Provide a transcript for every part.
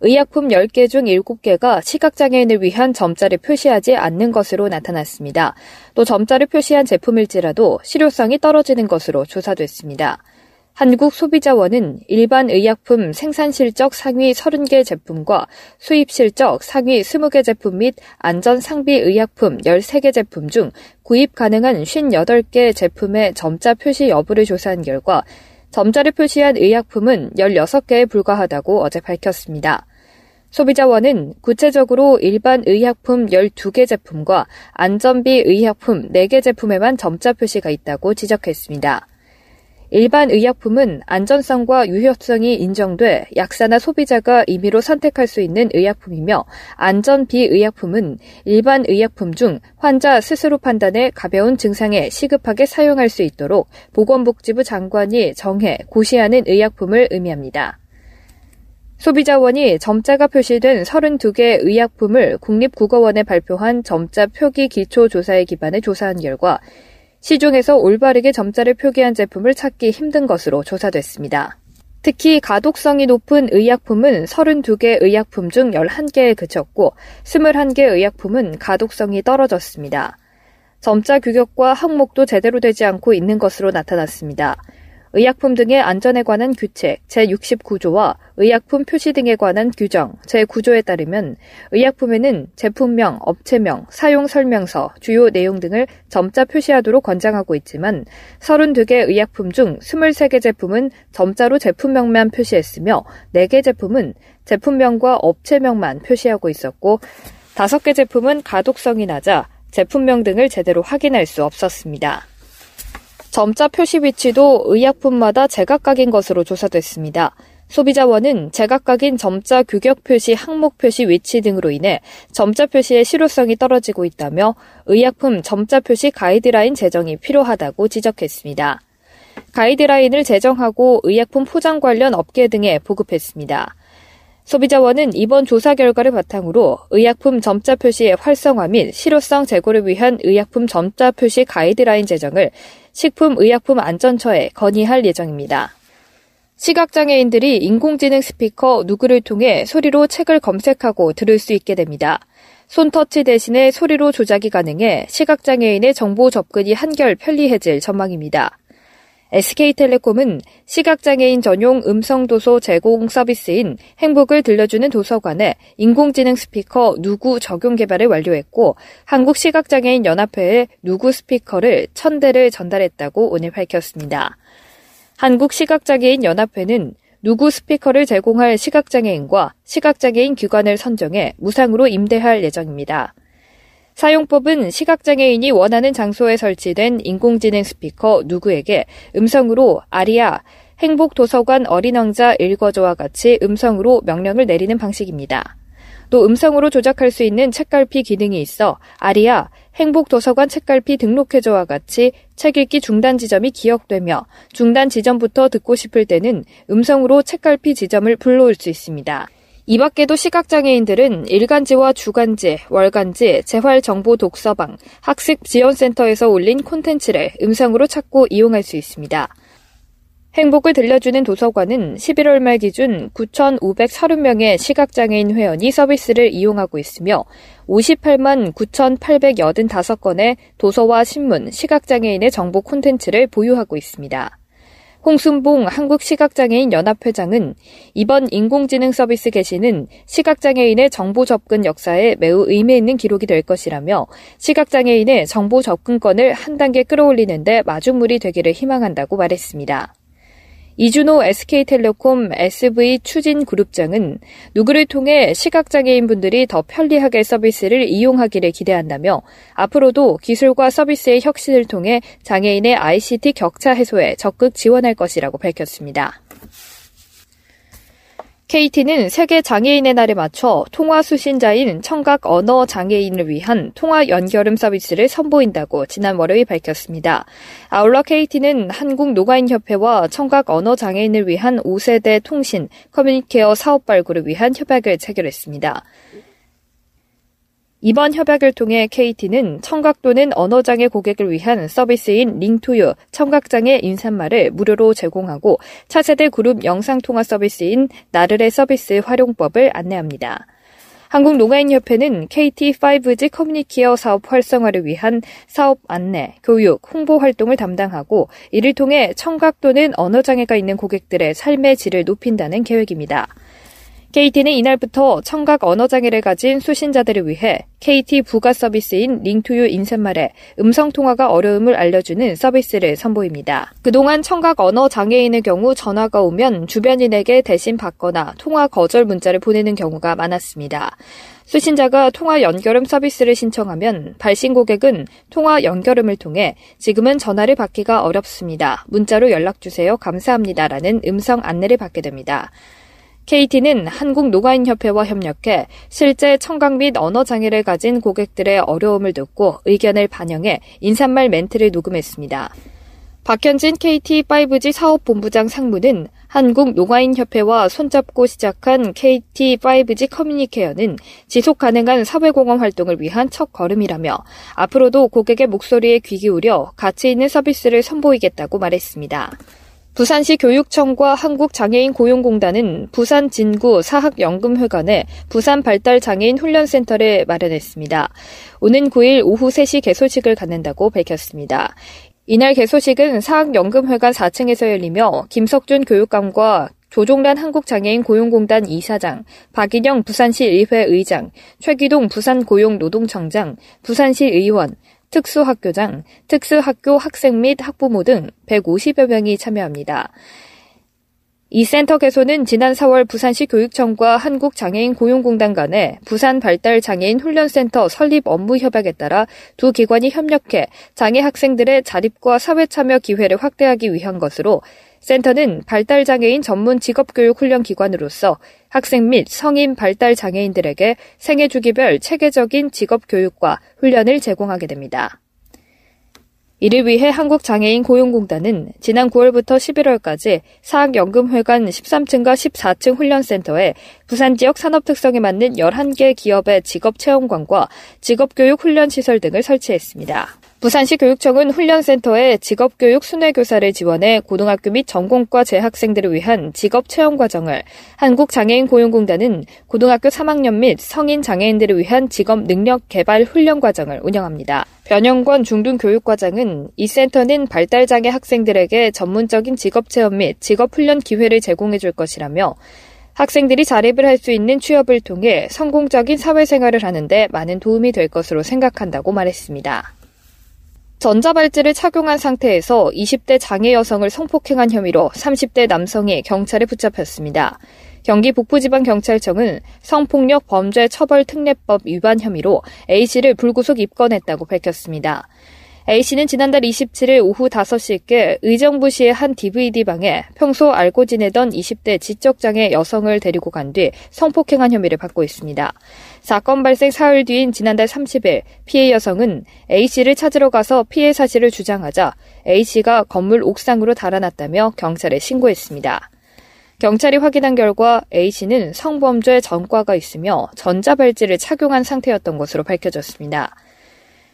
의약품 10개 중 7개가 시각장애인을 위한 점자를 표시하지 않는 것으로 나타났습니다. 또 점자를 표시한 제품일지라도 실효성이 떨어지는 것으로 조사됐습니다. 한국소비자원은 일반 의약품 생산 실적 상위 30개 제품과 수입 실적 상위 20개 제품 및 안전 상비 의약품 13개 제품 중 구입 가능한 58개 제품의 점자 표시 여부를 조사한 결과 점자를 표시한 의약품은 16개에 불과하다고 어제 밝혔습니다. 소비자원은 구체적으로 일반 의약품 12개 제품과 안전비 의약품 4개 제품에만 점자 표시가 있다고 지적했습니다. 일반 의약품은 안전성과 유효성이 인정돼 약사나 소비자가 임의로 선택할 수 있는 의약품이며 안전 비의약품은 일반 의약품 중 환자 스스로 판단해 가벼운 증상에 시급하게 사용할 수 있도록 보건복지부 장관이 정해 고시하는 의약품을 의미합니다. 소비자원이 점자가 표시된 32개 의약품을 국립국어원에 발표한 점자 표기 기초 조사에 기반해 조사한 결과 시중에서 올바르게 점자를 표기한 제품을 찾기 힘든 것으로 조사됐습니다. 특히 가독성이 높은 의약품은 32개 의약품 중 11개에 그쳤고 21개 의약품은 가독성이 떨어졌습니다. 점자 규격과 항목도 제대로 되지 않고 있는 것으로 나타났습니다. 의약품 등의 안전에 관한 규칙 제69조와 의약품 표시 등에 관한 규정 제9조에 따르면 의약품에는 제품명, 업체명, 사용 설명서, 주요 내용 등을 점자 표시하도록 권장하고 있지만 32개 의약품 중 23개 제품은 점자로 제품명만 표시했으며 4개 제품은 제품명과 업체명만 표시하고 있었고 5개 제품은 가독성이 낮아 제품명 등을 제대로 확인할 수 없었습니다. 점자 표시 위치도 의약품마다 제각각인 것으로 조사됐습니다. 소비자원은 제각각인 점자 규격 표시, 항목 표시 위치 등으로 인해 점자 표시의 실효성이 떨어지고 있다며 의약품 점자 표시 가이드라인 제정이 필요하다고 지적했습니다. 가이드라인을 제정하고 의약품 포장 관련 업계 등에 보급했습니다. 소비자원은 이번 조사 결과를 바탕으로 의약품 점자 표시의 활성화 및 실효성 제고를 위한 의약품 점자 표시 가이드라인 제정을 식품의약품안전처에 건의할 예정입니다. 시각장애인들이 인공지능 스피커 누구를 통해 소리로 책을 검색하고 들을 수 있게 됩니다. 손터치 대신에 소리로 조작이 가능해 시각장애인의 정보 접근이 한결 편리해질 전망입니다. SK텔레콤은 시각장애인 전용 음성도서 제공 서비스인 행복을 들려주는 도서관에 인공지능 스피커 누구 적용 개발을 완료했고 한국시각장애인 연합회에 누구 스피커를 천대를 전달했다고 오늘 밝혔습니다. 한국시각장애인 연합회는 누구 스피커를 제공할 시각장애인과 시각장애인 기관을 선정해 무상으로 임대할 예정입니다. 사용법은 시각장애인이 원하는 장소에 설치된 인공지능 스피커 누구에게 음성으로 아리아, 행복도서관 어린왕자 읽어줘와 같이 음성으로 명령을 내리는 방식입니다. 또 음성으로 조작할 수 있는 책갈피 기능이 있어 아리아, 행복도서관 책갈피 등록해줘와 같이 책 읽기 중단 지점이 기억되며 중단 지점부터 듣고 싶을 때는 음성으로 책갈피 지점을 불러올 수 있습니다. 이 밖에도 시각장애인들은 일간지와 주간지, 월간지, 재활정보 독서방, 학습 지원센터에서 올린 콘텐츠를 음성으로 찾고 이용할 수 있습니다. 행복을 들려주는 도서관은 11월 말 기준 9,530명의 시각장애인 회원이 서비스를 이용하고 있으며 58만 9,885건의 도서와 신문, 시각장애인의 정보 콘텐츠를 보유하고 있습니다. 홍순봉 한국시각장애인 연합회장은 이번 인공지능 서비스 개시는 시각장애인의 정보 접근 역사에 매우 의미 있는 기록이 될 것이라며 시각장애인의 정보 접근권을 한 단계 끌어올리는데 마중물이 되기를 희망한다고 말했습니다. 이준호 SK텔레콤 SV 추진그룹장은 누구를 통해 시각장애인 분들이 더 편리하게 서비스를 이용하기를 기대한다며 앞으로도 기술과 서비스의 혁신을 통해 장애인의 ICT 격차 해소에 적극 지원할 것이라고 밝혔습니다. KT는 세계 장애인의 날에 맞춰 통화 수신자인 청각 언어 장애인을 위한 통화 연결음 서비스를 선보인다고 지난 월요일 밝혔습니다. 아울러 KT는 한국 노가인협회와 청각 언어 장애인을 위한 5세대 통신 커뮤니케어 사업 발굴을 위한 협약을 체결했습니다. 이번 협약을 통해 KT는 청각 또는 언어장애 고객을 위한 서비스인 링투유 청각장애 인사말을 무료로 제공하고 차세대 그룹 영상통화 서비스인 나르레 서비스 활용법을 안내합니다. 한국노가인협회는 KT 5G 커뮤니케어 사업 활성화를 위한 사업 안내, 교육, 홍보 활동을 담당하고 이를 통해 청각 또는 언어장애가 있는 고객들의 삶의 질을 높인다는 계획입니다. KT는 이날부터 청각 언어장애를 가진 수신자들을 위해 KT 부가 서비스인 링투유 인사말에 음성통화가 어려움을 알려주는 서비스를 선보입니다. 그동안 청각 언어 장애인의 경우 전화가 오면 주변인에게 대신 받거나 통화 거절 문자를 보내는 경우가 많았습니다. 수신자가 통화 연결음 서비스를 신청하면 발신 고객은 통화 연결음을 통해 지금은 전화를 받기가 어렵습니다. 문자로 연락주세요. 감사합니다 라는 음성 안내를 받게 됩니다. KT는 한국노가인협회와 협력해 실제 청각 및 언어장애를 가진 고객들의 어려움을 듣고 의견을 반영해 인사말 멘트를 녹음했습니다. 박현진 KT 5G 사업본부장 상무는 한국노가인협회와 손잡고 시작한 KT 5G 커뮤니케어는 지속 가능한 사회공헌 활동을 위한 첫 걸음이라며 앞으로도 고객의 목소리에 귀 기울여 가치 있는 서비스를 선보이겠다고 말했습니다. 부산시 교육청과 한국장애인 고용공단은 부산 진구 사학연금회관에 부산 발달장애인 훈련센터를 마련했습니다. 오는 9일 오후 3시 개소식을 갖는다고 밝혔습니다. 이날 개소식은 사학연금회관 4층에서 열리며 김석준 교육감과 조종란 한국장애인 고용공단 이사장, 박인영 부산시 의회 의장, 최기동 부산고용노동청장, 부산시 의원, 특수학교장, 특수학교 학생 및 학부모 등 150여 명이 참여합니다. 이 센터 개소는 지난 4월 부산시 교육청과 한국장애인 고용공단 간의 부산 발달 장애인 훈련센터 설립 업무 협약에 따라 두 기관이 협력해 장애 학생들의 자립과 사회 참여 기회를 확대하기 위한 것으로 센터는 발달장애인 전문 직업교육 훈련 기관으로서 학생 및 성인 발달장애인들에게 생애 주기별 체계적인 직업교육과 훈련을 제공하게 됩니다. 이를 위해 한국장애인 고용공단은 지난 9월부터 11월까지 사학연금회관 13층과 14층 훈련센터에 부산 지역 산업 특성에 맞는 11개 기업의 직업 체험관과 직업교육 훈련시설 등을 설치했습니다. 부산시 교육청은 훈련센터에 직업교육 순회교사를 지원해 고등학교 및 전공과 재학생들을 위한 직업 체험 과정을 한국장애인 고용공단은 고등학교 3학년 및 성인 장애인들을 위한 직업 능력 개발 훈련 과정을 운영합니다. 변영권 중등교육과장은 이 센터는 발달장애 학생들에게 전문적인 직업 체험 및 직업 훈련 기회를 제공해 줄 것이라며 학생들이 자립을 할 수 있는 취업을 통해 성공적인 사회생활을 하는데 많은 도움이 될 것으로 생각한다고 말했습니다. 전자발찌를 착용한 상태에서 20대 장애 여성을 성폭행한 혐의로 30대 남성이 경찰에 붙잡혔습니다. 경기 북부지방경찰청은 성폭력 범죄 처벌 특례법 위반 혐의로 A씨를 불구속 입건했다고 밝혔습니다. A씨는 지난달 27일 오후 5시께 의정부시의 한 DVD방에 평소 알고 지내던 20대 지적장애 여성을 데리고 간 뒤 성폭행한 혐의를 받고 있습니다. 사건 발생 사흘 뒤인 지난달 30일 피해 여성은 A씨를 찾으러 가서 피해 사실을 주장하자 A씨가 건물 옥상으로 달아났다며 경찰에 신고했습니다. 경찰이 확인한 결과 A씨는 성범죄 전과가 있으며 전자발찌를 착용한 상태였던 것으로 밝혀졌습니다.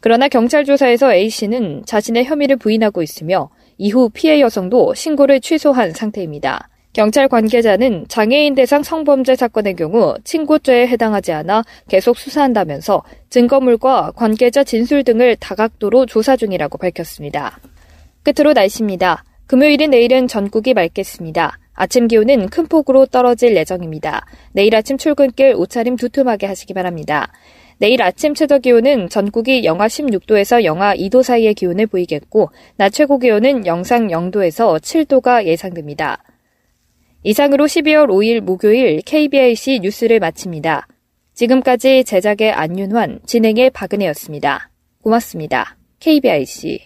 그러나 경찰 조사에서 A씨는 자신의 혐의를 부인하고 있으며 이후 피해 여성도 신고를 취소한 상태입니다. 경찰 관계자는 장애인 대상 성범죄 사건의 경우 친고죄에 해당하지 않아 계속 수사한다면서 증거물과 관계자 진술 등을 다각도로 조사 중이라고 밝혔습니다. 끝으로 날씨입니다. 금요일인 내일은 전국이 맑겠습니다. 아침 기온은 큰 폭으로 떨어질 예정입니다. 내일 아침 출근길 옷차림 두툼하게 하시기 바랍니다. 내일 아침 최저 기온은 전국이 영하 16도에서 영하 2도 사이의 기온을 보이겠고, 낮 최고 기온은 영상 0도에서 7도가 예상됩니다. 이상으로 12월 5일 목요일 KBIC 뉴스를 마칩니다. 지금까지 제작의 안윤환, 진행의 박은혜였습니다. 고맙습니다. KBIC.